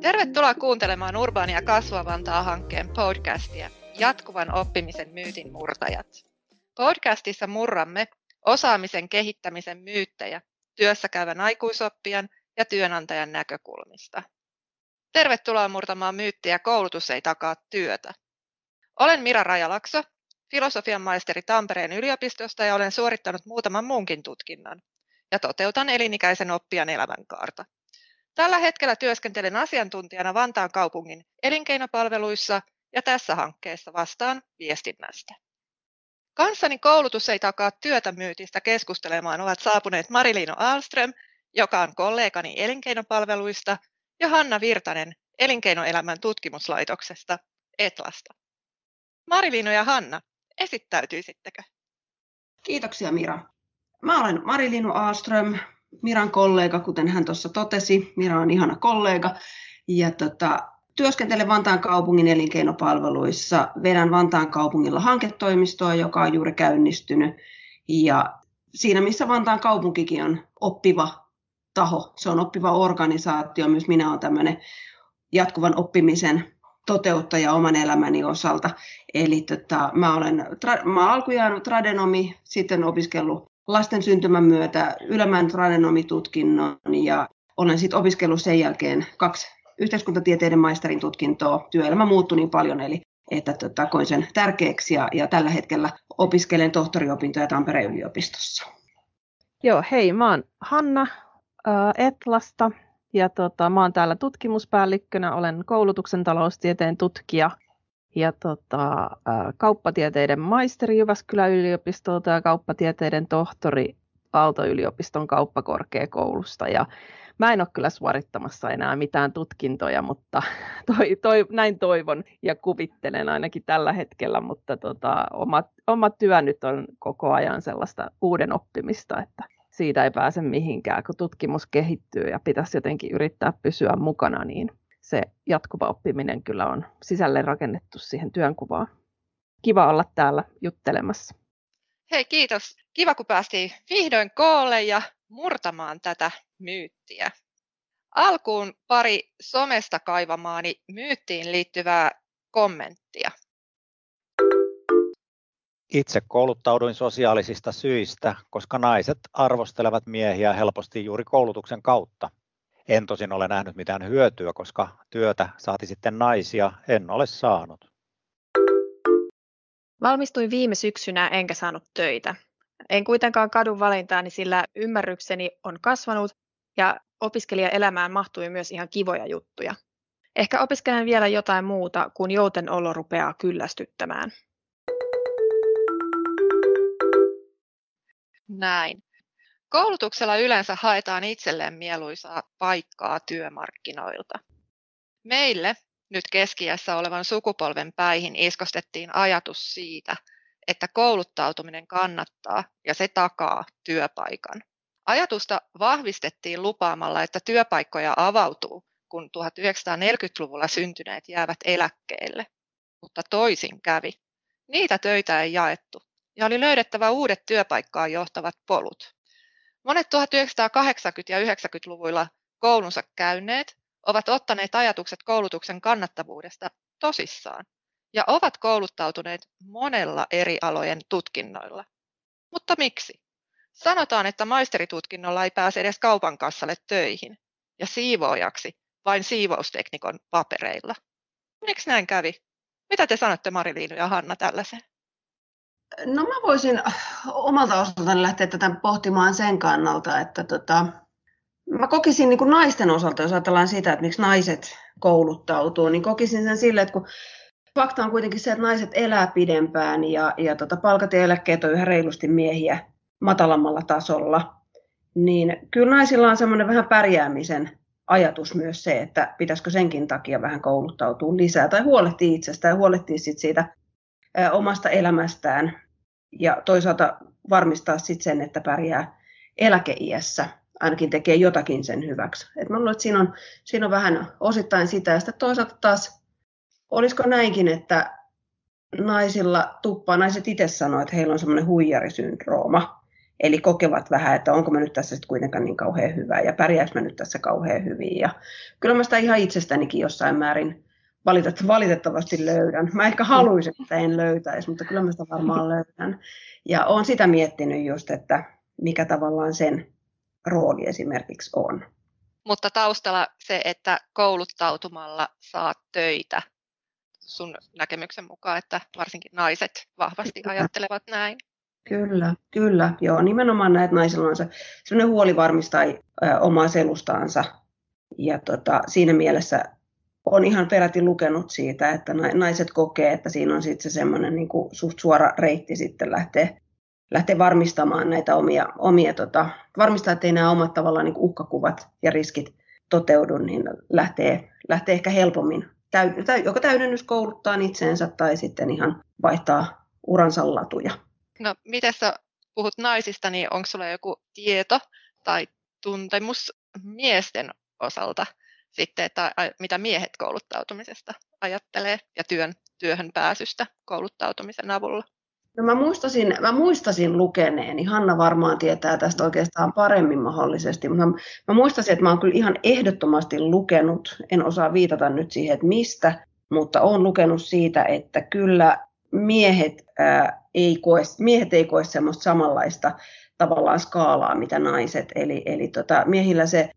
Tervetuloa kuuntelemaan Urbaania kasvavantaa hankkeen podcastia Jatkuvan oppimisen myytin murtajat. Podcastissa murramme osaamisen kehittämisen myyttejä työssä käyvän aikuisoppijan ja työnantajan näkökulmista. Tervetuloa murtamaan myyttiä koulutus ei takaa työtä. Olen Mira Rajalakso, filosofian maisteri Tampereen yliopistosta ja olen suorittanut muutaman muunkin tutkinnon ja toteutan elinikäisen oppijan elämänkaarta. Tällä hetkellä työskentelen asiantuntijana Vantaan kaupungin elinkeinopalveluissa ja tässä hankkeessa vastaan viestinnästä. Kanssani koulutus ei takaa työtä myytistä keskustelemaan ovat saapuneet Marilino Alström, joka on kollegani elinkeinopalveluista, ja Hanna Virtanen elinkeinoelämän tutkimuslaitoksesta Etlasta. Marilino ja Hanna, esittäytyisittekö? Kiitoksia Mira. Mä olen Marilino Alström, Miran kollega, kuten hän tuossa totesi. Mira on ihana kollega. Ja tota, työskentelen Vantaan kaupungin elinkeinopalveluissa. Vedän Vantaan kaupungilla hanketoimistoa, joka on juuri käynnistynyt. Ja siinä, missä Vantaan kaupunkikin on oppiva taho, se on oppiva organisaatio, myös minä olen tämmöinen jatkuvan oppimisen toteuttaja oman elämäni osalta. Eli tota, mä olen tra- mä alkujaan tradenomi, sitten opiskellut lasten syntymän myötä ylemmän tradenomitutkinnon ja olen sitten opiskellut sen jälkeen kaksi yhteiskuntatieteiden maisterin tutkintoa. Työelämä muuttui niin paljon, eli että tota, koin sen tärkeäksi ja, ja tällä hetkellä opiskelen tohtoriopintoja Tampereen yliopistossa. Joo, hei, mä oon Hanna äh, Etlasta ja tota, mä oon täällä tutkimuspäällikkönä, olen koulutuksen taloustieteen tutkija ja tota, kauppatieteiden maisteri Jyväskylän yliopistolta ja kauppatieteiden tohtori Aalto-yliopiston kauppakorkeakoulusta. Ja Mä en ole kyllä suorittamassa enää mitään tutkintoja, mutta toi, toi, näin toivon ja kuvittelen ainakin tällä hetkellä, mutta tota, oma, oma työ nyt on koko ajan sellaista uuden oppimista, että siitä ei pääse mihinkään, kun tutkimus kehittyy ja pitäisi jotenkin yrittää pysyä mukana, niin se jatkuva oppiminen kyllä on sisälle rakennettu siihen työnkuvaan. Kiva olla täällä juttelemassa. Hei, kiitos. Kiva, kun päästiin vihdoin koolle ja murtamaan tätä myyttiä. Alkuun pari somesta kaivamaani myyttiin liittyvää kommenttia. Itse kouluttauduin sosiaalisista syistä, koska naiset arvostelevat miehiä helposti juuri koulutuksen kautta. En tosin ole nähnyt mitään hyötyä, koska työtä saati sitten naisia en ole saanut. Valmistuin viime syksynä enkä saanut töitä. En kuitenkaan kadu valintaani, sillä ymmärrykseni on kasvanut ja opiskelijaelämään mahtui myös ihan kivoja juttuja. Ehkä opiskelen vielä jotain muuta, kun jouten olo rupeaa kyllästyttämään. Näin. Koulutuksella yleensä haetaan itselleen mieluisaa paikkaa työmarkkinoilta. Meille, nyt keskiässä olevan sukupolven päihin, iskostettiin ajatus siitä, että kouluttautuminen kannattaa ja se takaa työpaikan. Ajatusta vahvistettiin lupaamalla, että työpaikkoja avautuu, kun 1940-luvulla syntyneet jäävät eläkkeelle. Mutta toisin kävi. Niitä töitä ei jaettu ja oli löydettävä uudet työpaikkaan johtavat polut. Monet 1980- ja 90-luvuilla koulunsa käyneet ovat ottaneet ajatukset koulutuksen kannattavuudesta tosissaan ja ovat kouluttautuneet monella eri alojen tutkinnoilla. Mutta miksi? Sanotaan, että maisteritutkinnolla ei pääse edes kaupan kassalle töihin ja siivoojaksi vain siivousteknikon papereilla. Miksi näin kävi? Mitä te sanotte Mariliinu ja Hanna tällaiseen? No mä voisin omalta osaltani lähteä tätä pohtimaan sen kannalta, että tota, mä kokisin niin kuin naisten osalta, jos ajatellaan sitä, että miksi naiset kouluttautuu, niin kokisin sen sille, että kun fakta on kuitenkin se, että naiset elää pidempään ja, ja tota, palkat ja eläkkeet on yhä reilusti miehiä matalammalla tasolla, niin kyllä naisilla on semmoinen vähän pärjäämisen ajatus myös se, että pitäisikö senkin takia vähän kouluttautua lisää tai huolehtia itsestään ja huolehtia sit siitä omasta elämästään ja toisaalta varmistaa sitten sen, että pärjää eläkeiässä, ainakin tekee jotakin sen hyväksi. Et mä luulen, että siinä on, siinä on vähän osittain sitä, ja sitten toisaalta taas, olisiko näinkin, että naisilla tuppaa, naiset itse sanoo, että heillä on semmoinen huijarisyndrooma, Eli kokevat vähän, että onko mä nyt tässä sitten kuitenkaan niin kauhean hyvä ja pärjääkö mä nyt tässä kauhean hyvin. Ja kyllä mä sitä ihan itsestänikin jossain määrin valitettavasti löydän. Mä ehkä haluaisin, että en löytäisi, mutta kyllä mä sitä varmaan löydän. Ja olen sitä miettinyt just, että mikä tavallaan sen rooli esimerkiksi on. Mutta taustalla se, että kouluttautumalla saat töitä, sun näkemyksen mukaan, että varsinkin naiset vahvasti ajattelevat näin. Kyllä, kyllä. Joo, nimenomaan näet naisilla on se sellainen huoli varmistaa omaa selustaansa. Ja tota, siinä mielessä on ihan peräti lukenut siitä, että naiset kokee, että siinä on sitten se semmoinen niin kuin suht suora reitti sitten lähteä, lähteä varmistamaan näitä omia, omia tota, varmistaa, että ei nämä omat tavallaan niin uhkakuvat ja riskit toteudu, niin lähtee, lähtee ehkä helpommin, täy, joko täydennys kouluttaa itseensä tai sitten ihan vaihtaa uransa latuja. No, miten sä puhut naisista, niin onko sulla joku tieto tai tuntemus miesten osalta sitten, että mitä miehet kouluttautumisesta ajattelee ja työn, työhön pääsystä kouluttautumisen avulla? No mä muistasin, mä muistasin lukeneeni, Hanna varmaan tietää tästä oikeastaan paremmin mahdollisesti, mutta mä muistasin, että mä oon kyllä ihan ehdottomasti lukenut, en osaa viitata nyt siihen, että mistä, mutta olen lukenut siitä, että kyllä miehet, ää, ei koe, miehet ei koe semmoista samanlaista tavallaan skaalaa, mitä naiset, eli, eli tota, miehillä se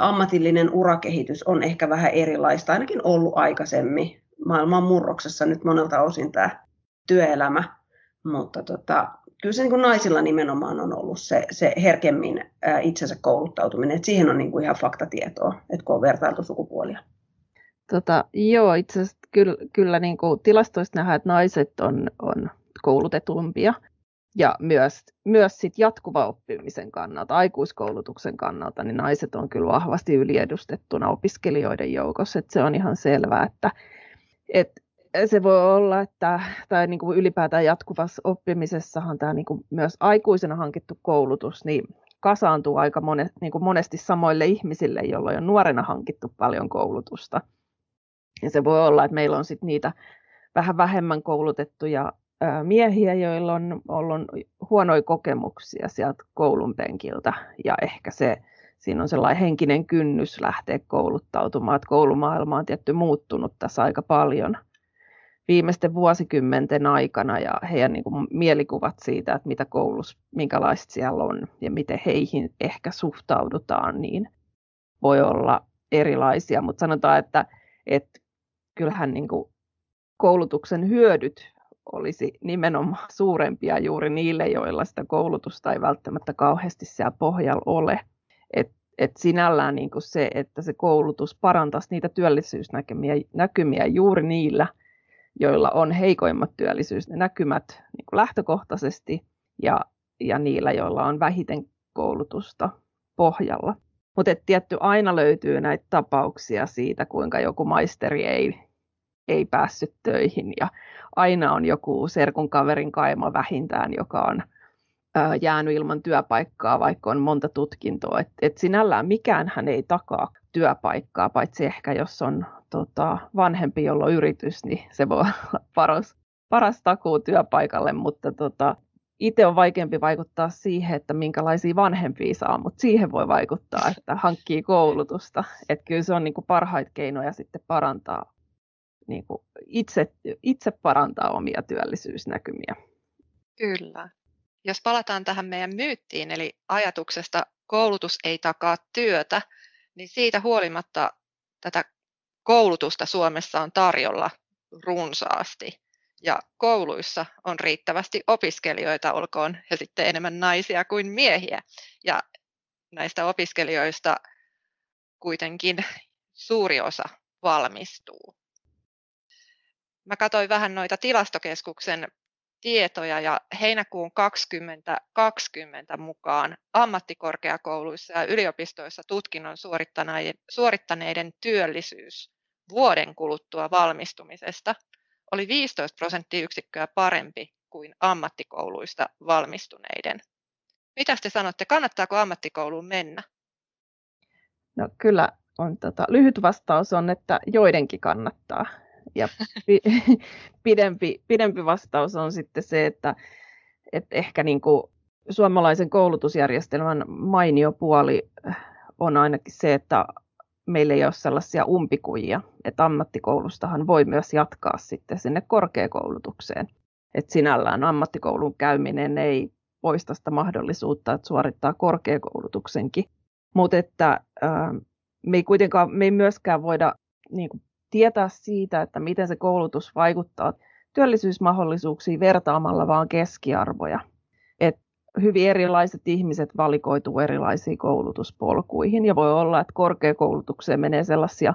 ammatillinen urakehitys on ehkä vähän erilaista, ainakin ollut aikaisemmin maailman murroksessa nyt monelta osin tämä työelämä, mutta tota, kyllä se niin kuin naisilla nimenomaan on ollut se, se herkemmin ää, itsensä kouluttautuminen. Et siihen on niin kuin ihan faktatietoa, että kun on vertailtu sukupuolia. Tota, joo, itse asiassa kyllä, kyllä niin kuin tilastoista nähdään, että naiset on, on koulutetumpia. Ja myös, myös sit jatkuva oppimisen kannalta, aikuiskoulutuksen kannalta, niin naiset on kyllä vahvasti yliedustettuna opiskelijoiden joukossa. Että se on ihan selvää, että, että se voi olla, että tai niin kuin ylipäätään jatkuvassa oppimisessahan tämä niin kuin myös aikuisena hankittu koulutus niin kasaantuu aika monet, niin kuin monesti samoille ihmisille, jolloin on nuorena hankittu paljon koulutusta. Ja se voi olla, että meillä on sitten niitä vähän vähemmän koulutettuja miehiä, joilla on ollut huonoja kokemuksia sieltä koulun penkiltä. Ja ehkä se, siinä on sellainen henkinen kynnys lähteä kouluttautumaan, että koulumaailma on tietty muuttunut tässä aika paljon – viimeisten vuosikymmenten aikana. Ja heidän niin kuin mielikuvat siitä, että mitä koulussa, minkälaiset siellä on ja miten heihin ehkä suhtaudutaan, niin voi olla erilaisia, mutta sanotaan, että, että kyllähän niin kuin koulutuksen hyödyt olisi nimenomaan suurempia juuri niille, joilla sitä koulutusta ei välttämättä kauheasti siellä pohjalla ole. Et, et sinällään niin kuin se, että se koulutus parantaisi niitä työllisyysnäkymiä näkymiä juuri niillä – joilla on heikoimmat työllisyysnäkymät niin kuin lähtökohtaisesti ja, ja niillä, joilla on vähiten koulutusta pohjalla. Mutta tietty aina löytyy näitä tapauksia siitä, kuinka joku maisteri ei, ei päässyt töihin ja aina on joku serkun kaverin kaima vähintään, joka on ää, jäänyt ilman työpaikkaa, vaikka on monta tutkintoa. Et, et sinällään mikään hän ei takaa työpaikkaa, paitsi ehkä jos on tota, vanhempi, jolla on yritys, niin se voi olla paras, paras takuu työpaikalle, mutta tota, itse on vaikeampi vaikuttaa siihen, että minkälaisia vanhempia saa, mutta siihen voi vaikuttaa, että hankkii koulutusta. Että kyllä se on niin kuin parhaita keinoja sitten parantaa, niin kuin itse, itse parantaa omia työllisyysnäkymiä. Kyllä. Jos palataan tähän meidän myyttiin, eli ajatuksesta koulutus ei takaa työtä, niin siitä huolimatta tätä koulutusta Suomessa on tarjolla runsaasti ja kouluissa on riittävästi opiskelijoita, olkoon he sitten enemmän naisia kuin miehiä. Ja näistä opiskelijoista kuitenkin suuri osa valmistuu. Mä katsoin vähän noita tilastokeskuksen tietoja ja heinäkuun 2020 mukaan ammattikorkeakouluissa ja yliopistoissa tutkinnon suorittaneiden työllisyys vuoden kuluttua valmistumisesta oli 15 prosenttiyksikköä parempi kuin ammattikouluista valmistuneiden. Mitä te sanotte, kannattaako ammattikouluun mennä? No kyllä on tota, lyhyt vastaus on, että joidenkin kannattaa. Ja pidempi, pidempi vastaus on sitten se, että, että ehkä niin kuin suomalaisen koulutusjärjestelmän mainio puoli on ainakin se, että meillä ei ole sellaisia umpikujia, että ammattikoulustahan voi myös jatkaa sitten sinne korkeakoulutukseen. Että sinällään ammattikoulun käyminen ei poista sitä mahdollisuutta, että suorittaa korkeakoulutuksenkin. Mutta että me ei kuitenkaan, me ei myöskään voida niin kuin, tietää siitä, että miten se koulutus vaikuttaa työllisyysmahdollisuuksiin vertaamalla vaan keskiarvoja. Et hyvin erilaiset ihmiset valikoituu erilaisiin koulutuspolkuihin ja voi olla, että korkeakoulutukseen menee sellaisia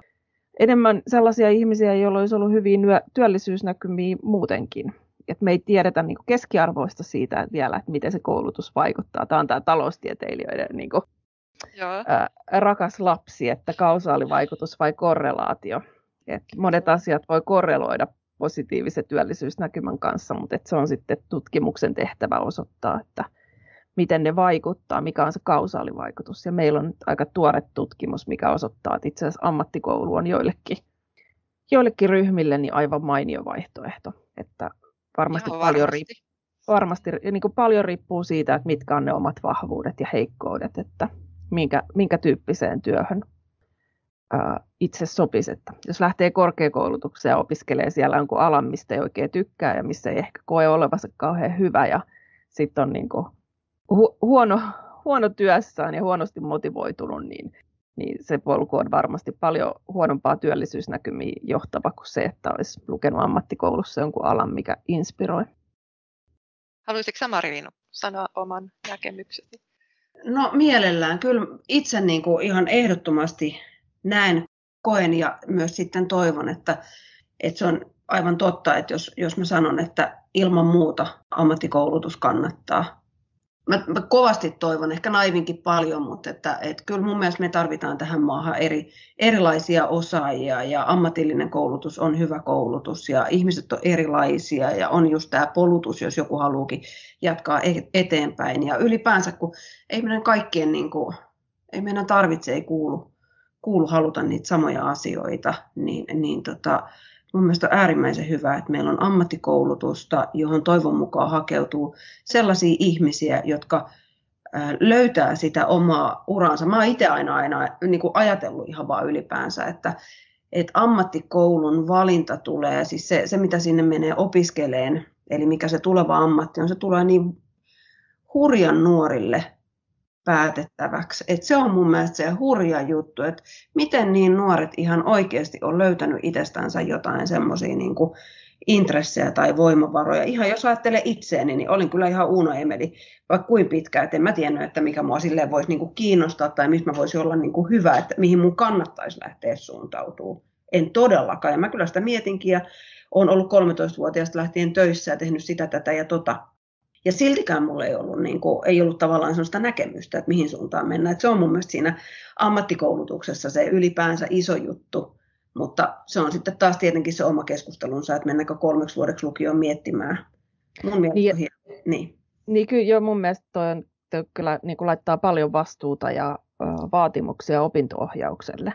enemmän sellaisia ihmisiä, joilla olisi ollut hyvin työllisyysnäkymiä muutenkin. Et me ei tiedetä niin keskiarvoista siitä että vielä, että miten se koulutus vaikuttaa. Tämä on tämä taloustieteilijöiden niin kuin, Joo. Ää, rakas lapsi, että kausaalivaikutus vai korrelaatio. Et monet asiat voi korreloida positiivisen työllisyysnäkymän kanssa, mutta et se on sitten tutkimuksen tehtävä osoittaa, että miten ne vaikuttaa, mikä on se kausaalivaikutus. Ja meillä on nyt aika tuore tutkimus, mikä osoittaa, että itse asiassa ammattikoulu on joillekin, joillekin ryhmille niin aivan mainio vaihtoehto. Että varmasti, paljon, varmasti. Riippuu, varmasti niin kuin paljon riippuu siitä, että mitkä on ne omat vahvuudet ja heikkoudet, että minkä, minkä tyyppiseen työhön itse sopisi. Että jos lähtee korkeakoulutukseen ja opiskelee siellä jonkun alan, mistä ei oikein tykkää ja missä ei ehkä koe olevansa kauhean hyvä ja sitten on niin kuin hu- huono, huono työssään ja huonosti motivoitunut, niin, niin se polku on varmasti paljon huonompaa työllisyysnäkymiä johtava kuin se, että olisi lukenut ammattikoulussa jonkun alan, mikä inspiroi. Haluaisitko Samari sanoa oman näkemyksesi? No mielellään. Kyllä itse niin kuin ihan ehdottomasti näen, koen ja myös sitten toivon, että, että se on aivan totta, että jos, jos mä sanon, että ilman muuta ammattikoulutus kannattaa, mä, mä kovasti toivon, ehkä naivinkin paljon, mutta että, että kyllä mun mielestä me tarvitaan tähän maahan eri, erilaisia osaajia ja ammatillinen koulutus on hyvä koulutus ja ihmiset on erilaisia ja on just tämä polutus, jos joku haluukin jatkaa e-, eteenpäin. Ja ylipäänsä, kun ei meidän kaikkien, niin kuin, ei meidän tarvitse, ei kuulu, kuulu haluta niitä samoja asioita, niin, niin tota, Mun mielestä on äärimmäisen hyvä, että meillä on ammattikoulutusta, johon toivon mukaan hakeutuu sellaisia ihmisiä, jotka löytää sitä omaa uransa. Mä oon itse aina, aina niin kuin ajatellut ihan vaan ylipäänsä, että, että ammattikoulun valinta tulee, siis se, se mitä sinne menee opiskeleen, eli mikä se tuleva ammatti on, se tulee niin hurjan nuorille päätettäväksi. Et se on mun mielestä se hurja juttu, että miten niin nuoret ihan oikeasti on löytänyt itsestänsä jotain semmoisia niin intressejä tai voimavaroja. Ihan jos ajattelee itseäni, niin olin kyllä ihan Uno Emeli, vaikka kuin pitkään, että en mä tiennyt, että mikä mua silleen voisi niin kuin kiinnostaa tai missä mä voisin olla niin kuin hyvä, että mihin mun kannattaisi lähteä suuntautuu. En todellakaan, ja mä kyllä sitä mietinkin ja olen ollut 13-vuotiaasta lähtien töissä ja tehnyt sitä, tätä ja tota. Ja siltikään mulla ei ollut, niin kuin, ei ollut tavallaan sellaista näkemystä, että mihin suuntaan mennään. Että se on mun mielestä siinä ammattikoulutuksessa se ylipäänsä iso juttu. Mutta se on sitten taas tietenkin se oma keskustelunsa, että mennäänkö kolmeksi vuodeksi lukioon miettimään. Mun mielestä niin, on niin. niin kyllä jo mun mielestä toi on, kyllä niin kuin laittaa paljon vastuuta ja vaatimuksia opintoohjaukselle.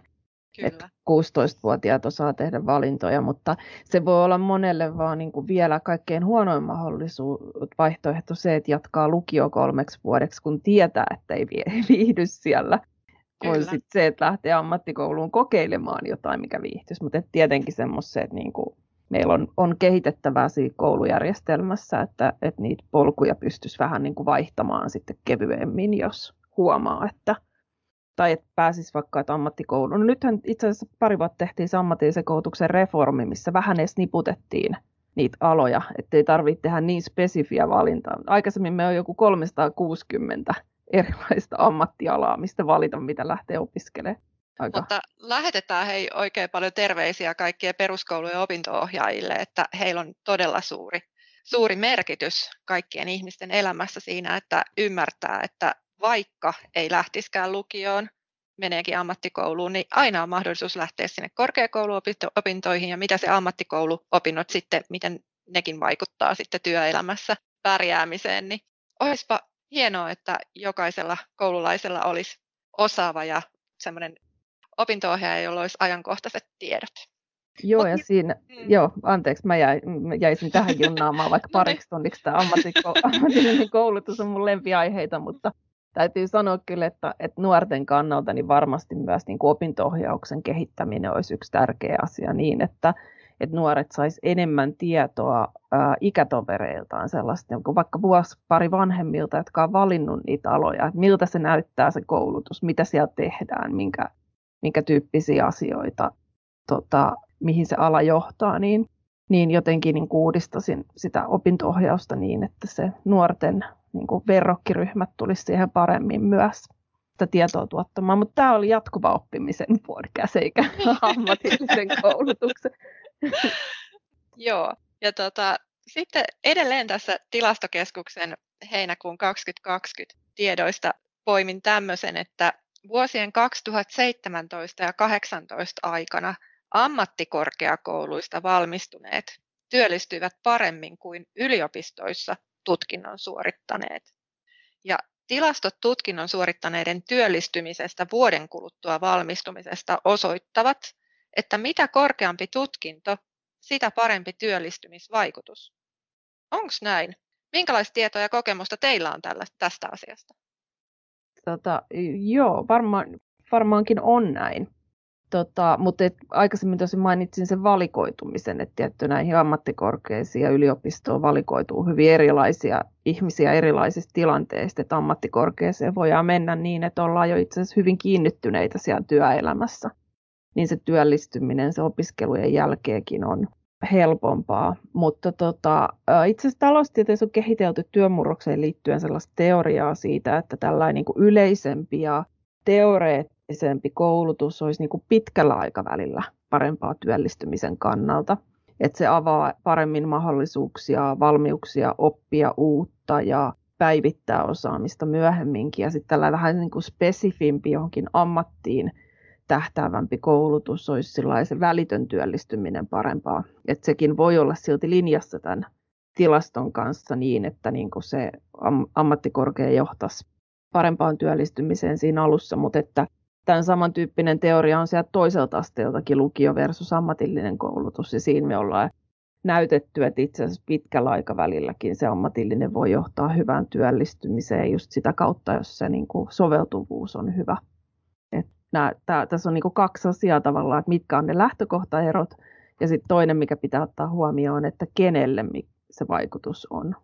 Kyllä. 16-vuotiaat osaa tehdä valintoja, mutta se voi olla monelle vaan niin kuin vielä kaikkein huonoin mahdollisuus vaihtoehto se, että jatkaa lukio kolmeksi vuodeksi, kun tietää, että ei viihdy siellä. Kuin sit se, että lähtee ammattikouluun kokeilemaan jotain, mikä viihtyisi. Mutta tietenkin semmoiset, että niin kuin meillä on, on kehitettävää siinä koulujärjestelmässä, että, että niitä polkuja pystyisi vähän niin kuin vaihtamaan sitten kevyemmin, jos huomaa, että tai että pääsisi vaikka että ammattikouluun. No nythän itse asiassa pari vuotta tehtiin se ammatillisen koulutuksen reformi, missä vähän edes niputettiin niitä aloja, ettei tarvitse tehdä niin spesifiä valintaa. Aikaisemmin me on joku 360 erilaista ammattialaa, mistä valita, mitä lähtee opiskelemaan. Aika. Mutta lähetetään hei oikein paljon terveisiä kaikkien peruskoulujen opinto-ohjaajille, että heillä on todella suuri, suuri merkitys kaikkien ihmisten elämässä siinä, että ymmärtää, että vaikka ei lähtiskään lukioon, meneekin ammattikouluun, niin aina on mahdollisuus lähteä sinne korkeakouluopintoihin ja mitä se ammattikouluopinnot sitten, miten nekin vaikuttaa sitten työelämässä pärjäämiseen, niin olisipa hienoa, että jokaisella koululaisella olisi osaava ja semmoinen opinto jolla olisi ajankohtaiset tiedot. Joo, ja siinä, mm. joo, anteeksi, mä, jäin, mä jäisin tähän junnaamaan vaikka no niin. pariksi tunniksi. Tämä ammatillinen koulutus on mun lempiaiheita, mutta täytyy sanoa kyllä, että, että nuorten kannalta niin varmasti myös niin kuin opinto-ohjauksen kehittäminen olisi yksi tärkeä asia niin, että, että nuoret sais enemmän tietoa ää, ikätovereiltaan sellaista, niin vaikka vuosi pari vanhemmilta, jotka on valinnut niitä aloja, että miltä se näyttää se koulutus, mitä siellä tehdään, minkä, minkä tyyppisiä asioita, tota, mihin se ala johtaa, niin, niin jotenkin niin uudistasin sitä opinto-ohjausta niin, että se nuorten niin kuin verrokkiryhmät tulisi siihen paremmin myös sitä tietoa tuottamaan, mutta tämä oli jatkuva oppimisen podcast eikä ammatillisen koulutuksen. Joo, ja tota, sitten edelleen tässä tilastokeskuksen heinäkuun 2020 tiedoista poimin tämmöisen, että vuosien 2017 ja 2018 aikana ammattikorkeakouluista valmistuneet työllistyivät paremmin kuin yliopistoissa tutkinnon suorittaneet. Ja tilastot tutkinnon suorittaneiden työllistymisestä vuoden kuluttua valmistumisesta osoittavat, että mitä korkeampi tutkinto, sitä parempi työllistymisvaikutus. Onko näin? Minkälaista tietoa ja kokemusta teillä on tällä, tästä asiasta? Tota, joo, varmaan, varmaankin on näin. Tota, mutta et aikaisemmin tosi mainitsin sen valikoitumisen, että tietty näihin ammattikorkeisiin ja yliopistoon valikoituu hyvin erilaisia ihmisiä erilaisista tilanteista, että ammattikorkeeseen voidaan mennä niin, että ollaan jo itse asiassa hyvin kiinnittyneitä siellä työelämässä. Niin se työllistyminen se opiskelujen jälkeenkin on helpompaa. Mutta tota, itse asiassa taloustieteessä on kehitelty työmurrokseen liittyen sellaista teoriaa siitä, että tällainen niin yleisempi ja teoreet, ammatillisempi koulutus olisi niin kuin pitkällä aikavälillä parempaa työllistymisen kannalta. Että se avaa paremmin mahdollisuuksia, valmiuksia oppia uutta ja päivittää osaamista myöhemminkin. Ja sitten tällä vähän niin kuin spesifimpi johonkin ammattiin tähtäävämpi koulutus olisi se välitön työllistyminen parempaa. Että sekin voi olla silti linjassa tämän tilaston kanssa niin, että niin kuin se ammattikorkea johtaisi parempaan työllistymiseen siinä alussa, mutta että tämän samantyyppinen teoria on sieltä toiselta asteeltakin lukio versus ammatillinen koulutus, ja siinä me ollaan näytetty, että itse asiassa pitkällä aikavälilläkin se ammatillinen voi johtaa hyvään työllistymiseen. Just sitä kautta, jos se niin kuin soveltuvuus on hyvä. Et tää, tässä on niin kuin kaksi asiaa tavallaan, että mitkä on ne lähtökohtaerot, ja sitten toinen, mikä pitää ottaa huomioon, että kenelle se vaikutus on,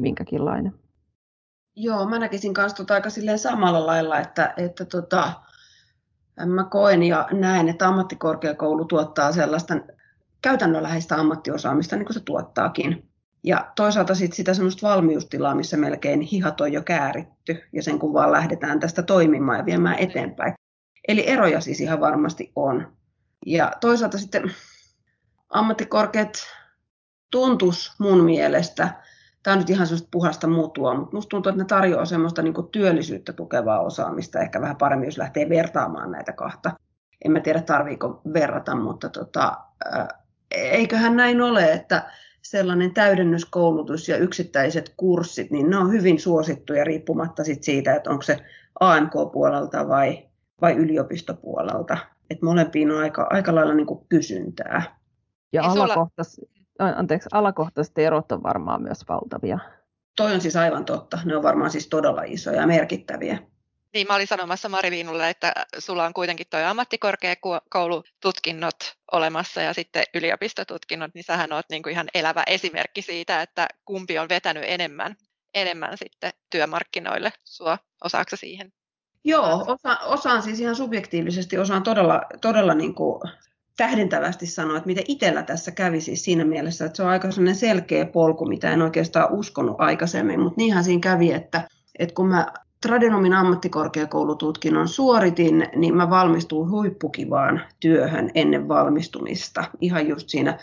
minkäkinlainen. Joo, mä näkisin myös tota aika samalla lailla, että, että tota, mä koen ja näen, että ammattikorkeakoulu tuottaa sellaista käytännönläheistä ammattiosaamista, niin kuin se tuottaakin. Ja toisaalta sit sitä semmoista valmiustilaa, missä melkein hihat on jo kääritty, ja sen kun vaan lähdetään tästä toimimaan ja viemään eteenpäin. Eli eroja siis ihan varmasti on. Ja toisaalta sitten ammattikorkeat tuntus mun mielestä tämä on nyt ihan sellaista puhasta mutua, mutta minusta tuntuu, että ne tarjoaa semmoista niin työllisyyttä tukevaa osaamista, ehkä vähän paremmin, jos lähtee vertaamaan näitä kahta. En mä tiedä, tarviiko verrata, mutta tota, eiköhän näin ole, että sellainen täydennyskoulutus ja yksittäiset kurssit, niin ne on hyvin suosittuja riippumatta sit siitä, että onko se AMK-puolelta vai, vai yliopistopuolelta. Et molempiin on aika, aika lailla niin kuin kysyntää. Ja alakohtais, anteeksi, alakohtaiset erot on varmaan myös valtavia. Toi on siis aivan totta. Ne on varmaan siis todella isoja ja merkittäviä. Niin, mä olin sanomassa Mari Viinulle, että sulla on kuitenkin tuo ammattikorkeakoulututkinnot olemassa ja sitten yliopistotutkinnot, niin sähän oot niin kuin ihan elävä esimerkki siitä, että kumpi on vetänyt enemmän, enemmän sitten työmarkkinoille sua. Osaako siihen? Joo, osa, osaan siis ihan subjektiivisesti, osaan todella, todella niin kuin tähdentävästi sanoa, että mitä itsellä tässä kävi siis siinä mielessä, että se on aika selkeä polku, mitä en oikeastaan uskonut aikaisemmin, mutta niinhän siinä kävi, että, että kun mä Tradenomin ammattikorkeakoulututkinnon suoritin, niin mä valmistuin huippukivaan työhön ennen valmistumista. Ihan just siinä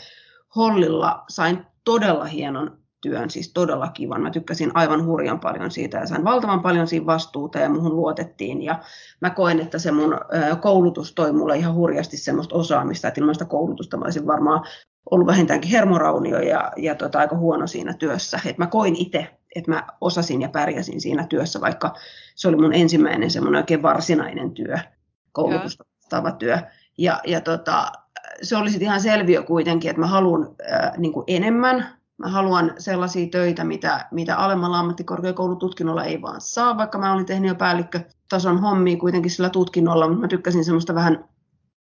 Hollilla sain todella hienon työn, siis todella kivan. Mä tykkäsin aivan hurjan paljon siitä ja sain valtavan paljon siinä vastuuta ja muhun luotettiin. Ja mä koen, että se mun koulutus toi mulle ihan hurjasti semmoista osaamista, että ilman sitä koulutusta mä olisin varmaan ollut vähintäänkin hermoraunio ja, ja tota, aika huono siinä työssä. Et mä koin itse, että mä osasin ja pärjäsin siinä työssä, vaikka se oli mun ensimmäinen semmoinen oikein varsinainen työ, koulutusta vastaava työ. Ja, ja tota, se olisi ihan selviö kuitenkin, että mä haluan äh, niin enemmän. Mä haluan sellaisia töitä, mitä, mitä alemmalla ammattikorkeakoulututkinnolla ei vaan saa, vaikka mä olin tehnyt jo päällikkötason hommia kuitenkin sillä tutkinnolla, mutta mä tykkäsin semmoista vähän,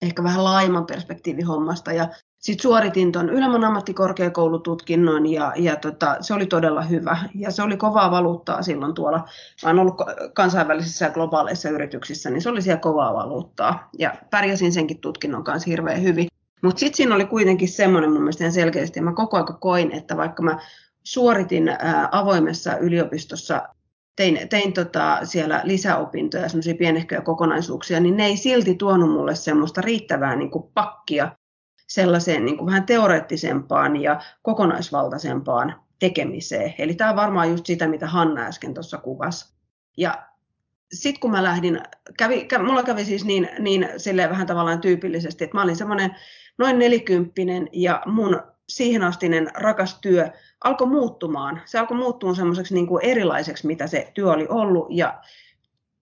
ehkä vähän laajemman perspektiivihommasta. Ja sitten suoritin tuon ylemmän ammattikorkeakoulututkinnon ja, ja tota, se oli todella hyvä. Ja se oli kovaa valuuttaa silloin tuolla. Mä olen ollut kansainvälisissä ja globaaleissa yrityksissä, niin se oli siellä kovaa valuuttaa. Ja pärjäsin senkin tutkinnon kanssa hirveän hyvin. Mutta sitten siinä oli kuitenkin semmoinen mun mielestä selkeästi, ja mä koko ajan koin, että vaikka mä suoritin avoimessa yliopistossa tein, tein tota siellä lisäopintoja, semmoisia pienehköjä kokonaisuuksia, niin ne ei silti tuonut mulle semmoista riittävää niin kuin pakkia sellaiseen niin kuin vähän teoreettisempaan ja kokonaisvaltaisempaan tekemiseen. Eli tämä on varmaan just sitä, mitä Hanna äsken tuossa kuvasi. Ja sitten kun mä lähdin, kävi, kävi, mulla kävi siis niin, niin silleen vähän tavallaan tyypillisesti, että mä olin semmoinen noin nelikymppinen ja mun siihen astinen rakas työ alkoi muuttumaan. Se alkoi muuttua semmoiseksi niin kuin erilaiseksi, mitä se työ oli ollut ja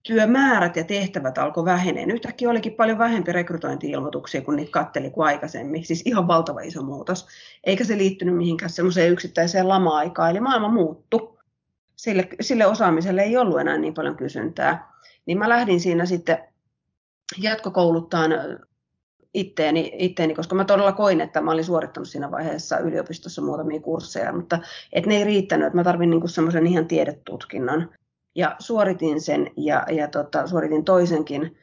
työmäärät ja tehtävät alkoi väheneen. Yhtäkkiä olikin paljon vähempi rekrytointi-ilmoituksia, kun niitä katteli kuin aikaisemmin. Siis ihan valtava iso muutos. Eikä se liittynyt mihinkään semmoiseen yksittäiseen lama-aikaan. Eli maailma muuttui. Sille, sille osaamiselle ei ollut enää niin paljon kysyntää. Niin mä lähdin siinä sitten jatkokouluttaan itteeni, itteeni, koska mä todella koin, että mä olin suorittanut siinä vaiheessa yliopistossa muutamia kursseja, mutta et ne ei riittänyt, että mä tarvin niinku semmoisen ihan tiedetutkinnon ja suoritin sen ja, ja tota, suoritin toisenkin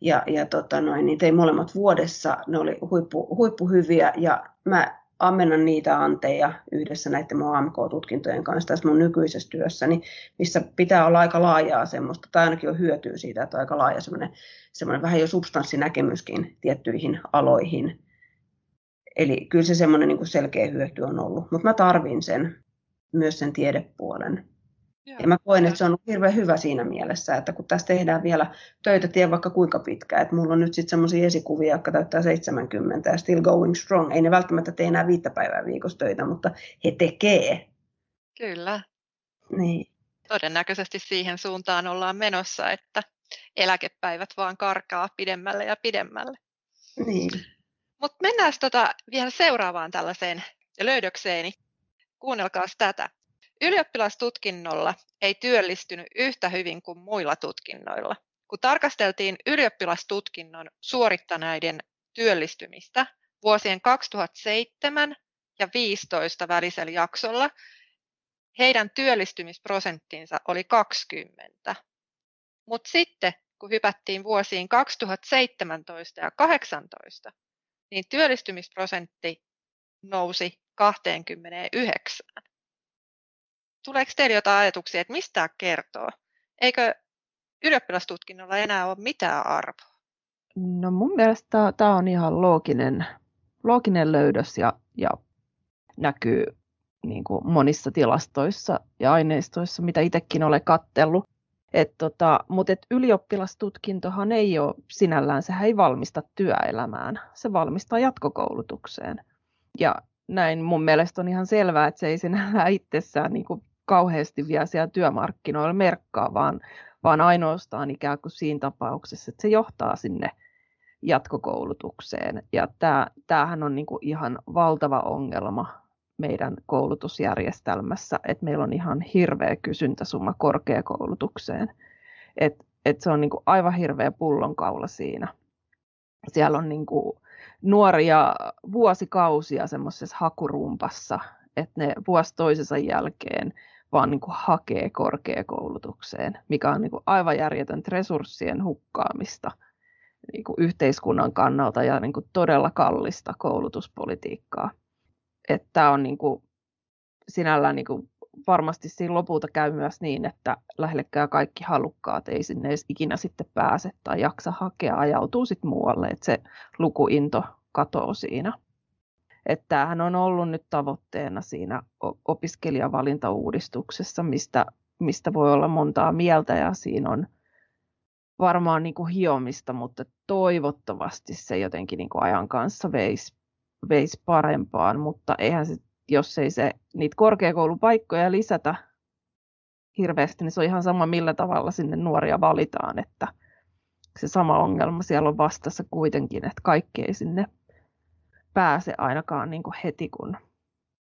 ja, ja tota noin, niin tein molemmat vuodessa. Ne oli huippu, huippuhyviä ja mä ammennan niitä anteja yhdessä näiden mun AMK-tutkintojen kanssa tässä mun nykyisessä työssäni, missä pitää olla aika laajaa semmoista, tai ainakin on hyötyä siitä, että on aika laaja semmoinen, semmoinen vähän jo substanssinäkemyskin tiettyihin aloihin. Eli kyllä se semmoinen niin selkeä hyöty on ollut, mutta mä tarvin sen, myös sen tiedepuolen. Ja mä koen, että se on hirveän hyvä siinä mielessä, että kun tässä tehdään vielä töitä, tiedän vaikka kuinka pitkä, että mulla on nyt sitten semmoisia esikuvia, jotka täyttää 70 ja still going strong. Ei ne välttämättä tee enää viittä päivää viikossa töitä, mutta he tekee. Kyllä. Niin. Todennäköisesti siihen suuntaan ollaan menossa, että eläkepäivät vaan karkaa pidemmälle ja pidemmälle. Niin. Mutta mennään tota vielä seuraavaan tällaiseen löydökseeni. Kuunnelkaa tätä. Ylioppilastutkinnolla ei työllistynyt yhtä hyvin kuin muilla tutkinnoilla. Kun tarkasteltiin ylioppilastutkinnon suorittaneiden työllistymistä vuosien 2007 ja 2015 välisellä jaksolla, heidän työllistymisprosenttinsa oli 20. Mutta sitten, kun hypättiin vuosiin 2017 ja 2018, niin työllistymisprosentti nousi 29. Tuleeko teille jotain ajatuksia, että mistä tämä kertoo? Eikö ylioppilastutkinnolla enää ole mitään arvoa? No mun mielestä tämä on ihan looginen, looginen löydös ja, ja näkyy niin kuin monissa tilastoissa ja aineistoissa, mitä itsekin olen kattellut. Et tota, mutta et ylioppilastutkintohan ei ole sinällään, sehän ei valmista työelämään, se valmistaa jatkokoulutukseen. Ja näin mun mielestä on ihan selvää, että se ei sinällään itsessään niin kuin kauheasti vielä siellä työmarkkinoilla merkkaa, vaan, vaan ainoastaan ikään kuin siinä tapauksessa, että se johtaa sinne jatkokoulutukseen. Ja tämä, tämähän on niin kuin ihan valtava ongelma meidän koulutusjärjestelmässä, että meillä on ihan hirveä kysyntäsumma korkeakoulutukseen. Et, et se on niin kuin aivan hirveä pullonkaula siinä. Siellä on niin kuin nuoria vuosikausia semmoisessa hakurumpassa, että ne vuosi toisensa jälkeen vaan niin kuin hakee korkeakoulutukseen, mikä on niin kuin aivan järjetöntä resurssien hukkaamista niin kuin yhteiskunnan kannalta ja niin kuin todella kallista koulutuspolitiikkaa. Että tämä on niin kuin sinällään niin kuin varmasti siinä lopulta käy myös niin, että lähellekään kaikki halukkaat ei sinne edes ikinä sitten pääse tai jaksa hakea, ajautuu sitten muualle, että se lukuinto katoo siinä. Että tämähän on ollut nyt tavoitteena siinä opiskelijavalintauudistuksessa, mistä, mistä voi olla montaa mieltä ja siinä on varmaan niin kuin hiomista, mutta toivottavasti se jotenkin niin kuin ajan kanssa veisi veisi parempaan, mutta eihän se, jos ei se niitä korkeakoulupaikkoja lisätä hirveästi, niin se on ihan sama millä tavalla sinne nuoria valitaan, että se sama ongelma siellä on vastassa kuitenkin, että kaikki ei sinne pääse ainakaan niin kuin heti, kun,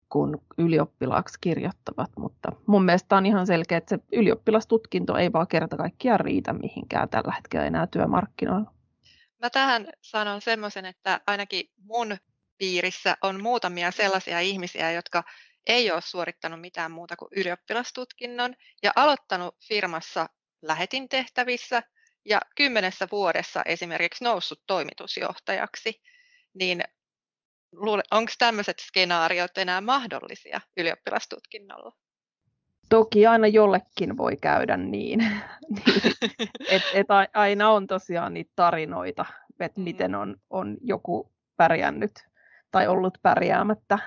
kun ylioppilaaksi kirjoittavat. Mutta mun mielestä on ihan selkeä, että se ylioppilastutkinto ei vaan kerta kaikkiaan riitä mihinkään tällä hetkellä enää työmarkkinoilla. Mä tähän sanon semmoisen, että ainakin mun piirissä on muutamia sellaisia ihmisiä, jotka ei ole suorittanut mitään muuta kuin ylioppilastutkinnon ja aloittanut firmassa lähetin tehtävissä ja kymmenessä vuodessa esimerkiksi noussut toimitusjohtajaksi, niin onko tämmöiset skenaariot enää mahdollisia ylioppilastutkinnolla? Toki aina jollekin voi käydä niin. et, et aina on tosiaan niitä tarinoita, että mm. miten on, on joku pärjännyt tai ollut pärjäämättä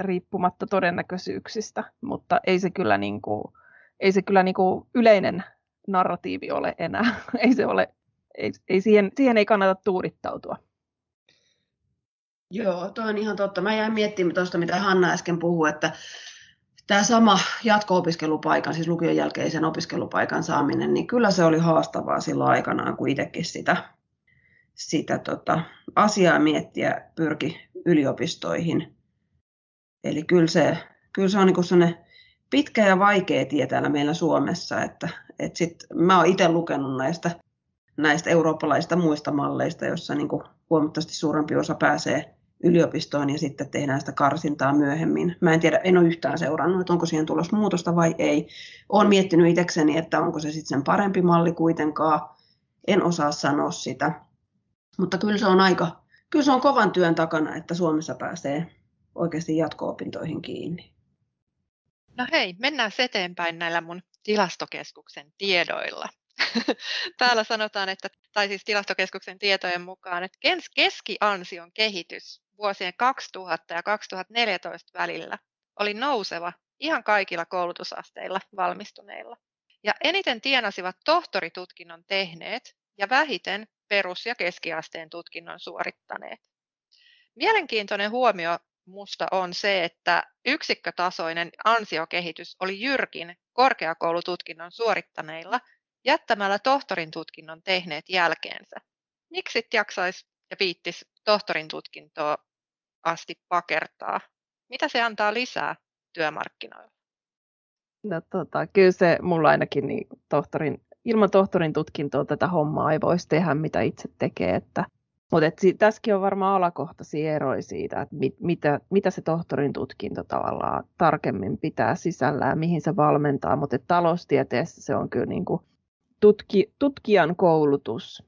riippumatta todennäköisyyksistä, mutta ei se kyllä, niin kuin, ei se kyllä niin kuin yleinen narratiivi ole enää. ei se ole, ei, ei siihen, siihen ei kannata tuudittautua. Joo, toi on ihan totta. Mä jäin miettimään tuosta, mitä Hanna äsken puhui, että tämä sama jatko-opiskelupaikan, siis lukion jälkeisen opiskelupaikan saaminen, niin kyllä se oli haastavaa silloin aikanaan, kun itsekin sitä, sitä tota, asiaa miettiä pyrki yliopistoihin. Eli kyllä se, kyllä se on niin sellainen pitkä ja vaikea tie täällä meillä Suomessa, että, että sit, mä oon itse lukenut näistä, näistä eurooppalaisista muista malleista, joissa niin kuin huomattavasti suurempi osa pääsee yliopistoon ja sitten tehdään sitä karsintaa myöhemmin. Mä en tiedä, en ole yhtään seurannut, että onko siihen tulossa muutosta vai ei. Olen miettinyt itsekseni, että onko se sitten sen parempi malli kuitenkaan. En osaa sanoa sitä. Mutta kyllä se on aika, kyllä se on kovan työn takana, että Suomessa pääsee oikeasti jatko-opintoihin kiinni. No hei, mennään eteenpäin näillä mun tilastokeskuksen tiedoilla. Täällä sanotaan, että, tai siis tilastokeskuksen tietojen mukaan, että keskiansion kehitys vuosien 2000 ja 2014 välillä oli nouseva ihan kaikilla koulutusasteilla valmistuneilla. Ja eniten tienasivat tohtoritutkinnon tehneet ja vähiten perus- ja keskiasteen tutkinnon suorittaneet. Mielenkiintoinen huomio musta on se, että yksikkötasoinen ansiokehitys oli jyrkin korkeakoulututkinnon suorittaneilla jättämällä tohtorin tutkinnon tehneet jälkeensä. Miksi jaksaisi ja viittis tohtorin tutkintoa asti pakertaa? Mitä se antaa lisää työmarkkinoilla? No, tota, kyllä se mulla ainakin niin, tohtorin, ilman tohtorin tutkintoa tätä hommaa ei voisi tehdä, mitä itse tekee. Että mutta tässäkin on varmaan alakohtaisia eroja siitä, että mit, mitä, mitä se tohtorin tutkinto tavallaan tarkemmin pitää sisällään, mihin se valmentaa. Mutta taloustieteessä se on kyllä niin kuin tutki, tutkijan koulutus.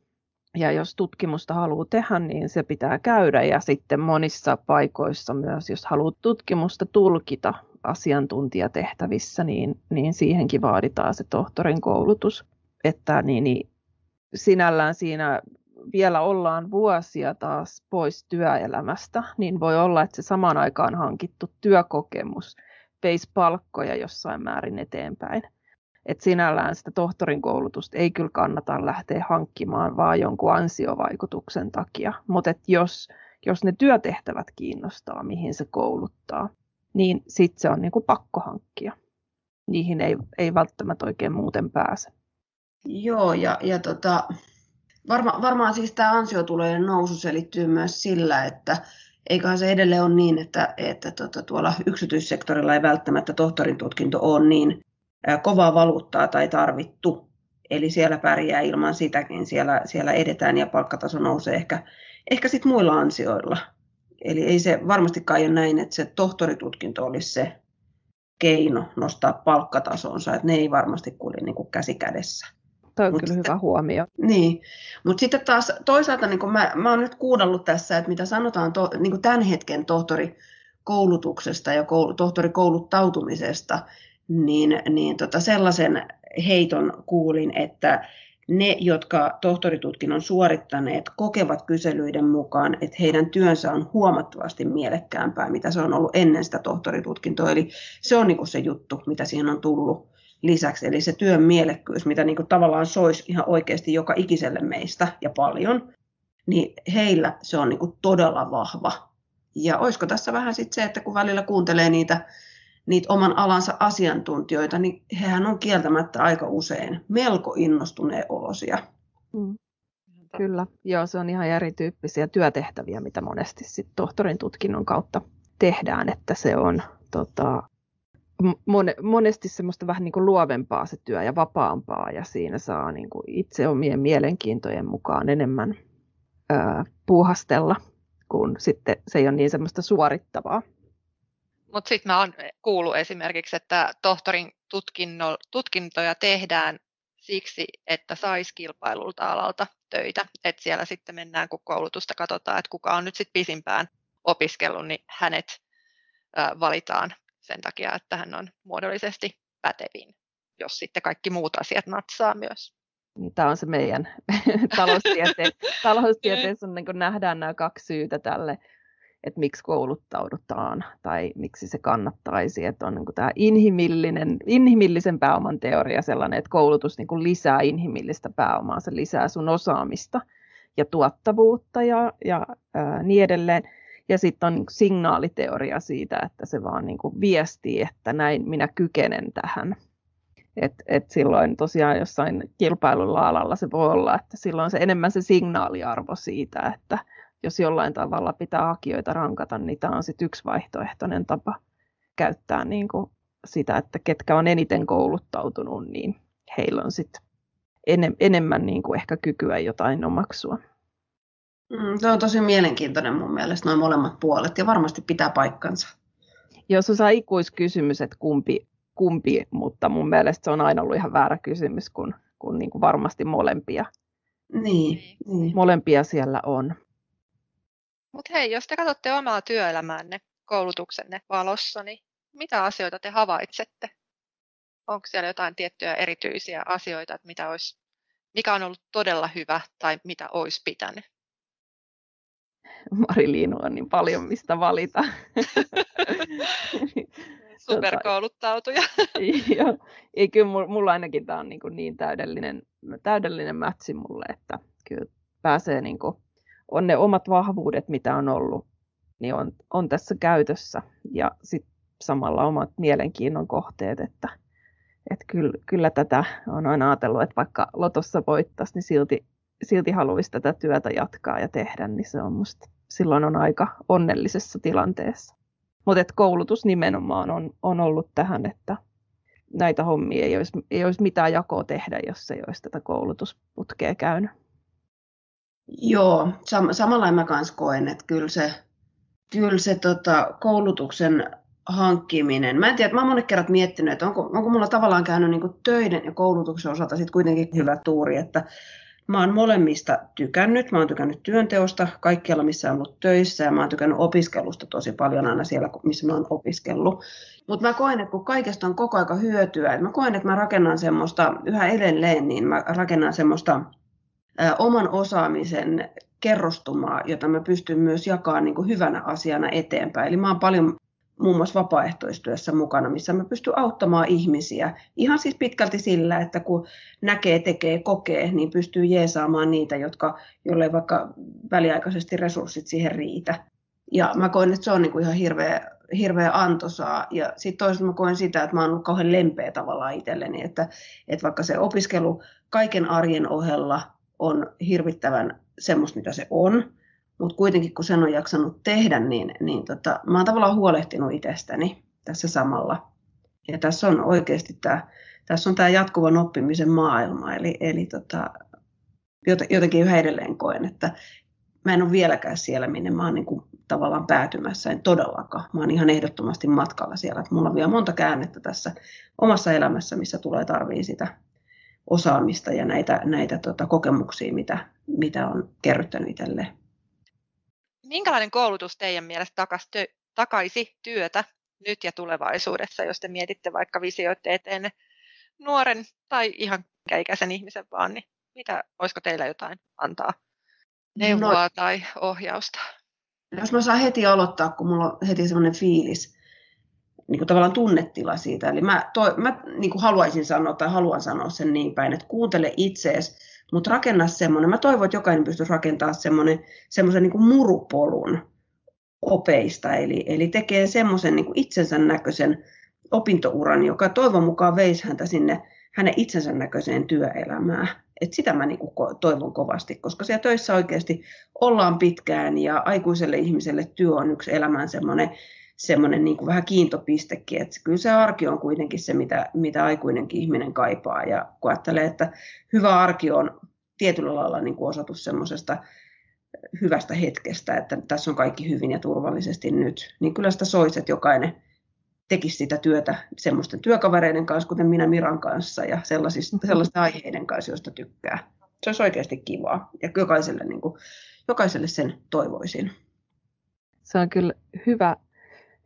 Ja jos tutkimusta haluaa tehdä, niin se pitää käydä. Ja sitten monissa paikoissa myös, jos haluaa tutkimusta tulkita asiantuntijatehtävissä, niin, niin siihenkin vaaditaan se tohtorin koulutus. Että niin, niin sinällään siinä vielä ollaan vuosia taas pois työelämästä, niin voi olla, että se samaan aikaan hankittu työkokemus veisi palkkoja jossain määrin eteenpäin. Et sinällään sitä tohtorin koulutusta ei kyllä kannata lähteä hankkimaan vaan jonkun ansiovaikutuksen takia. Mutta jos, jos ne työtehtävät kiinnostaa, mihin se kouluttaa, niin sitten se on niinku pakko hankkia. Niihin ei, ei välttämättä oikein muuten pääse. Joo, ja, ja tota, Varma, varmaan siis tämä ansiotulojen nousu selittyy myös sillä, että eiköhän se edelleen ole niin, että, että tuota, tuolla yksityissektorilla ei välttämättä tohtorin tutkinto ole niin kovaa valuuttaa tai tarvittu. Eli siellä pärjää ilman sitäkin, siellä, siellä edetään ja palkkataso nousee ehkä, ehkä sitten muilla ansioilla. Eli ei se varmastikaan ole näin, että se tohtoritutkinto olisi se keino nostaa palkkatasonsa, että ne ei varmasti kulje niin kuin käsi kädessä. Tuo on Mut kyllä sitten, hyvä huomio. Niin, mutta sitten taas toisaalta niin kun mä, mä oon nyt kuunnellut tässä, että mitä sanotaan to, niin tämän hetken tohtorikoulutuksesta ja koulu, tohtorikouluttautumisesta, niin, niin tota sellaisen heiton kuulin, että ne, jotka tohtoritutkinnon suorittaneet, kokevat kyselyiden mukaan, että heidän työnsä on huomattavasti mielekkäämpää, mitä se on ollut ennen sitä tohtoritutkintoa. Eli se on niin se juttu, mitä siihen on tullut lisäksi, eli se työn mielekkyys, mitä niin tavallaan soisi ihan oikeasti joka ikiselle meistä ja paljon, niin heillä se on niin todella vahva. Ja olisiko tässä vähän sitten se, että kun välillä kuuntelee niitä, niitä oman alansa asiantuntijoita, niin hehän on kieltämättä aika usein melko innostuneen olosia. Mm. Kyllä, joo, se on ihan erityyppisiä työtehtäviä, mitä monesti sit tohtorin tutkinnon kautta tehdään, että se on tota, monesti semmoista vähän niin kuin luovempaa se työ ja vapaampaa ja siinä saa niin kuin itse omien mielenkiintojen mukaan enemmän ää, puuhastella, kun sitten se ei ole niin semmoista suorittavaa. Mutta sitten mä oon kuullut esimerkiksi, että tohtorin tutkinno, tutkintoja tehdään siksi, että saisi kilpailulta alalta töitä. Että siellä sitten mennään, kun koulutusta katsotaan, että kuka on nyt sitten pisimpään opiskellut, niin hänet valitaan sen takia, että hän on muodollisesti pätevin, jos sitten kaikki muut asiat natsaa myös. Niin, tämä on se meidän taloustiete- taloustieteessä on, niin nähdään nämä kaksi syytä tälle, että miksi kouluttaudutaan tai miksi se kannattaisi. Että on niin tämä inhimillinen, inhimillisen pääoman teoria sellainen, että koulutus niin lisää inhimillistä pääomaa, se lisää sun osaamista ja tuottavuutta ja, ja ää, niin edelleen. Ja sitten on niin signaaliteoria siitä, että se vaan niin kuin viestii, että näin minä kykenen tähän. Et, et silloin tosiaan jossain kilpailulla alalla se voi olla, että silloin se enemmän se signaaliarvo siitä, että jos jollain tavalla pitää hakijoita rankata, niin tämä on sitten yksi vaihtoehtoinen tapa käyttää niin kuin sitä, että ketkä on eniten kouluttautunut, niin heillä on sitten enemmän niin kuin ehkä kykyä jotain omaksua. Mm, se on tosi mielenkiintoinen mun mielestä, noin molemmat puolet, ja varmasti pitää paikkansa. Jos on ikuiskysymys, että kumpi, kumpi, mutta mun mielestä se on aina ollut ihan väärä kysymys, kun, kun niin kuin varmasti molempia. Niin, niin. Molempia siellä on. Mutta hei, jos te katsotte omaa työelämäänne koulutuksenne valossa, niin mitä asioita te havaitsette? Onko siellä jotain tiettyjä erityisiä asioita, että mitä olisi, mikä on ollut todella hyvä tai mitä olisi pitänyt? Mariliinu on niin paljon, mistä valita. Superkouluttautuja. Joo, ei kyllä mulla ainakin tämä on niin, niin täydellinen, täydellinen mätsi mulle, että kyllä pääsee niin kuin, on ne omat vahvuudet, mitä on ollut, niin on, on tässä käytössä. Ja sitten samalla omat mielenkiinnon kohteet, että, että kyllä, kyllä tätä on aina ajatellut, että vaikka lotossa voittaisi, niin silti silti haluaisi tätä työtä jatkaa ja tehdä, niin se on musta, silloin on aika onnellisessa tilanteessa. Mutta koulutus nimenomaan on, on ollut tähän, että näitä hommia ei olisi, ei olisi mitään jakoa tehdä, jos ei olisi tätä koulutusputkea käynyt. Joo, sam- samalla mä kanssa koen, että kyllä se, kyllä se tota, koulutuksen hankkiminen. Mä en tiedä, mä oon monet kerrat miettinyt, että onko, onko mulla tavallaan käynyt niin töiden ja koulutuksen osalta sitten kuitenkin hyvä tuuri, että Mä oon molemmista tykännyt. Mä oon tykännyt työnteosta kaikkialla, missä on ollut töissä ja mä oon tykännyt opiskelusta tosi paljon aina siellä, missä mä oon opiskellut. Mutta mä koen, että kun kaikesta on koko aika hyötyä, että mä koen, että mä rakennan semmoista, yhä edelleen, niin mä rakennan semmoista oman osaamisen kerrostumaa, jota mä pystyn myös jakamaan niin hyvänä asiana eteenpäin. Eli mä oon paljon muun muassa vapaaehtoistyössä mukana, missä mä pystyn auttamaan ihmisiä. Ihan siis pitkälti sillä, että kun näkee, tekee, kokee, niin pystyy jeesaamaan niitä, jotka, joille vaikka väliaikaisesti resurssit siihen riitä. Ja mä koen, että se on niin kuin ihan hirveä, hirveä antosaa. Ja sitten toisaalta mä koen sitä, että mä oon ollut kauhean lempeä tavallaan itselleni, että, että vaikka se opiskelu kaiken arjen ohella on hirvittävän semmoista, mitä se on, mutta kuitenkin kun sen on jaksanut tehdä, niin, niin tota, mä oon tavallaan huolehtinut itsestäni tässä samalla. Ja tässä on oikeasti tämä, tässä on tämä jatkuvan oppimisen maailma, eli, eli tota, jotenkin yhä edelleen koen, että mä en ole vieläkään siellä, minne mä oon niin kuin tavallaan päätymässä, en todellakaan. Mä oon ihan ehdottomasti matkalla siellä, että mulla on vielä monta käännettä tässä omassa elämässä, missä tulee tarvii sitä osaamista ja näitä, näitä tota, kokemuksia, mitä, mitä on kerryttänyt itselleen minkälainen koulutus teidän mielestä takaisi työtä nyt ja tulevaisuudessa, jos te mietitte vaikka visioitte eteen nuoren tai ihan ikäisen ihmisen vaan, niin mitä, olisiko teillä jotain antaa neuvoa no, tai ohjausta? Jos mä saan heti aloittaa, kun mulla on heti semmoinen fiilis, niin kuin tavallaan tunnetila siitä. Eli mä, toi, mä niin kuin haluaisin sanoa tai haluan sanoa sen niin päin, että kuuntele itseesi mutta rakenna semmoinen, mä toivon, että jokainen pystyisi rakentamaan semmoinen, semmoisen niin murupolun opeista, eli, eli tekee semmoisen niin itsensä näköisen opintouran, joka toivon mukaan veisi häntä sinne hänen itsensä näköiseen työelämään. Et sitä mä niin kuin toivon kovasti, koska siellä töissä oikeasti ollaan pitkään ja aikuiselle ihmiselle työ on yksi elämän semmoinen semmoinen niin kuin vähän kiintopistekin, että kyllä se arki on kuitenkin se, mitä, mitä aikuinenkin ihminen kaipaa. Ja kun ajattelee, että hyvä arki on tietyllä lailla niin kuin osoitus semmoisesta hyvästä hetkestä, että tässä on kaikki hyvin ja turvallisesti nyt, niin kyllä sitä soisi, että jokainen tekisi sitä työtä semmoisten työkavereiden kanssa, kuten minä Miran kanssa ja mm-hmm. sellaisten aiheiden kanssa, joista tykkää. Se olisi oikeasti kivaa ja jokaiselle, niin kuin, jokaiselle sen toivoisin. Se on kyllä hyvä,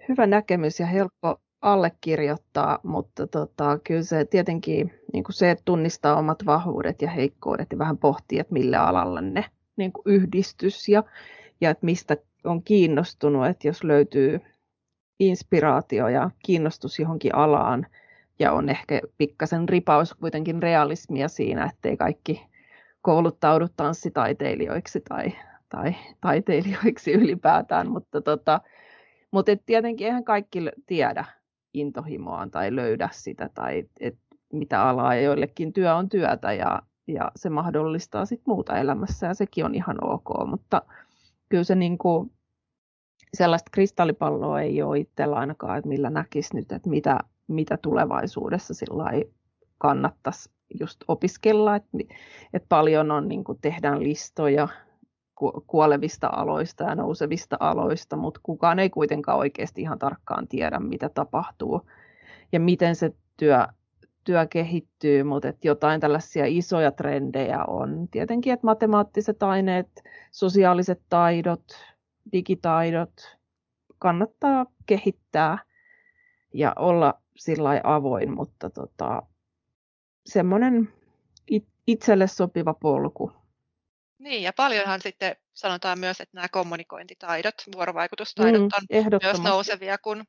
hyvä näkemys ja helppo allekirjoittaa, mutta tota, kyllä se tietenkin niin kuin se, että tunnistaa omat vahvuudet ja heikkoudet ja vähän pohtii, että millä alalla ne niin kuin yhdistys ja, ja että mistä on kiinnostunut, että jos löytyy inspiraatio ja kiinnostus johonkin alaan ja on ehkä pikkasen ripaus kuitenkin realismia siinä, ettei kaikki kouluttaudu tanssitaiteilijoiksi tai, tai taiteilijoiksi ylipäätään, mutta, tota, mutta et tietenkin eihän kaikki tiedä intohimoaan tai löydä sitä tai et mitä alaa ja joillekin työ on työtä ja, ja se mahdollistaa sit muuta elämässä ja sekin on ihan ok, mutta kyllä se niin kuin, sellaista kristallipalloa ei ole itsellä ainakaan, että millä näkisi nyt, että mitä, mitä tulevaisuudessa sillä kannattaisi just opiskella, että, että paljon on, niin kuin tehdään listoja kuolevista aloista ja nousevista aloista, mutta kukaan ei kuitenkaan oikeasti ihan tarkkaan tiedä, mitä tapahtuu ja miten se työ, työ kehittyy, mutta että jotain tällaisia isoja trendejä on. Tietenkin, että matemaattiset aineet, sosiaaliset taidot, digitaidot kannattaa kehittää ja olla sillä avoin, mutta tota, semmoinen itselle sopiva polku. Niin, ja paljonhan sitten sanotaan myös, että nämä kommunikointitaidot, vuorovaikutustaidot mm, on myös nousevia, kun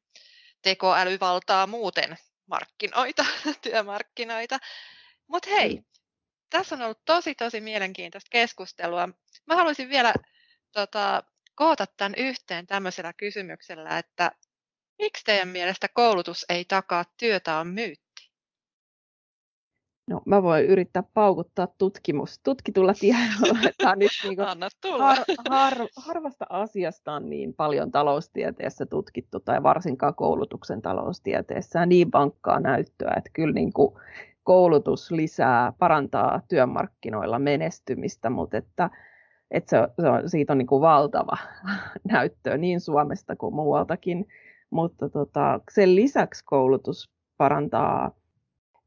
tekoäly valtaa muuten markkinoita, työmarkkinoita. Mutta hei, mm. tässä on ollut tosi, tosi mielenkiintoista keskustelua. Mä haluaisin vielä tota, koota tämän yhteen tämmöisellä kysymyksellä, että miksi teidän mielestä koulutus ei takaa työtä on myytti? No, mä voin yrittää paukuttaa tutkimus, tutkitulla tiedolla. Että on nyt niin tulla. Har, har, harvasta asiasta on niin paljon taloustieteessä tutkittu, tai varsinkaan koulutuksen taloustieteessä, niin vankkaa näyttöä, että kyllä niin kuin koulutus lisää, parantaa työmarkkinoilla menestymistä, mutta että että se, se on, siitä on niin kuin valtava näyttö niin Suomesta kuin muualtakin, mutta tota, sen lisäksi koulutus parantaa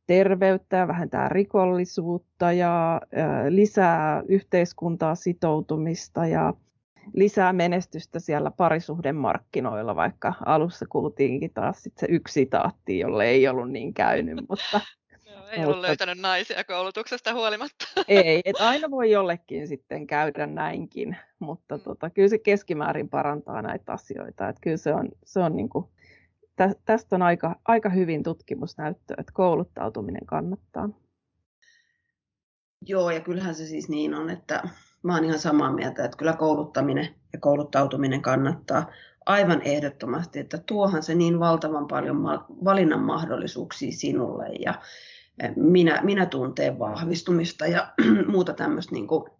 terveyttä ja vähentää rikollisuutta ja lisää yhteiskuntaa sitoutumista ja lisää menestystä siellä parisuhdemarkkinoilla, vaikka alussa kuultiinkin taas sit se yksi sitaatti, jolle ei ollut niin käynyt, mutta ei mutta, ollut löytänyt naisia koulutuksesta huolimatta. Ei, että aina voi jollekin sitten käydä näinkin, mutta mm. tota, kyllä se keskimäärin parantaa näitä asioita. Että kyllä se on, se on niin kuin, tä, tästä on aika, aika hyvin tutkimusnäyttöä, että kouluttautuminen kannattaa. Joo, ja kyllähän se siis niin on, että mä oon ihan samaa mieltä, että kyllä kouluttaminen ja kouluttautuminen kannattaa aivan ehdottomasti, että tuohan se niin valtavan paljon valinnan mahdollisuuksia sinulle ja minä, minä tunteen vahvistumista ja muuta tämmöistä niin kuin,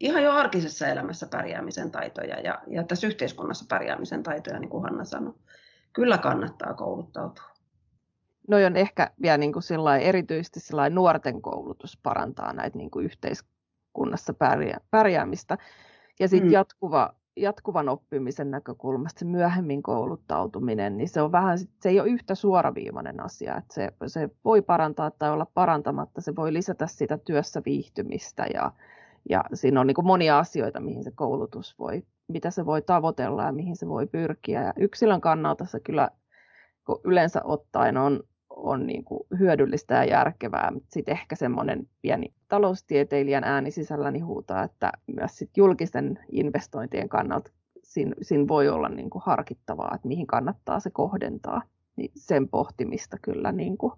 ihan jo arkisessa elämässä pärjäämisen taitoja ja, ja tässä yhteiskunnassa pärjäämisen taitoja, niin kuin Hanna sanoi. Kyllä kannattaa kouluttautua. No on ehkä vielä niin kuin erityisesti nuorten koulutus parantaa näitä niin kuin yhteiskunnassa pärjää, pärjäämistä. Ja sitten mm. jatkuva jatkuvan oppimisen näkökulmasta se myöhemmin kouluttautuminen, niin se on vähän, se ei ole yhtä suoraviivainen asia, että se, se voi parantaa tai olla parantamatta, se voi lisätä sitä työssä viihtymistä ja, ja siinä on niin monia asioita, mihin se koulutus voi, mitä se voi tavoitella ja mihin se voi pyrkiä. Ja yksilön kannalta se kyllä yleensä ottaen on, on niin kuin hyödyllistä ja järkevää. Sitten ehkä semmoinen pieni taloustieteilijän ääni sisälläni huutaa, että myös sit julkisten investointien kannalta siinä, siinä voi olla niin kuin harkittavaa, että mihin kannattaa se kohdentaa. Niin sen pohtimista kyllä niin kuin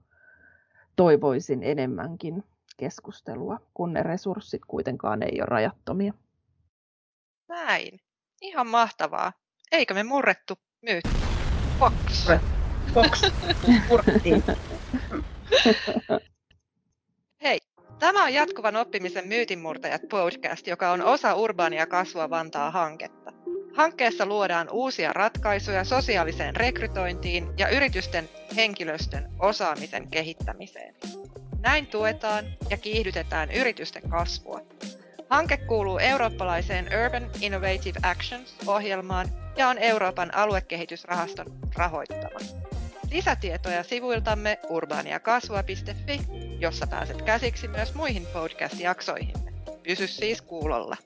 toivoisin enemmänkin keskustelua, kun ne resurssit kuitenkaan ei ole rajattomia. Näin. Ihan mahtavaa. Eikö me murrettu nyt? Fox. Fox. Murrettiin. Hei, Tämä on jatkuvan oppimisen myytinmurtajat podcast, joka on osa Urbaania kasvua Vantaa hanketta. Hankkeessa luodaan uusia ratkaisuja sosiaaliseen rekrytointiin ja yritysten henkilöstön osaamisen kehittämiseen. Näin tuetaan ja kiihdytetään yritysten kasvua. Hanke kuuluu eurooppalaiseen Urban Innovative Actions-ohjelmaan ja on Euroopan aluekehitysrahaston rahoittama. Lisätietoja sivuiltamme urbaaniakasvua.fi, jossa pääset käsiksi myös muihin podcast-jaksoihimme. Pysy siis kuulolla.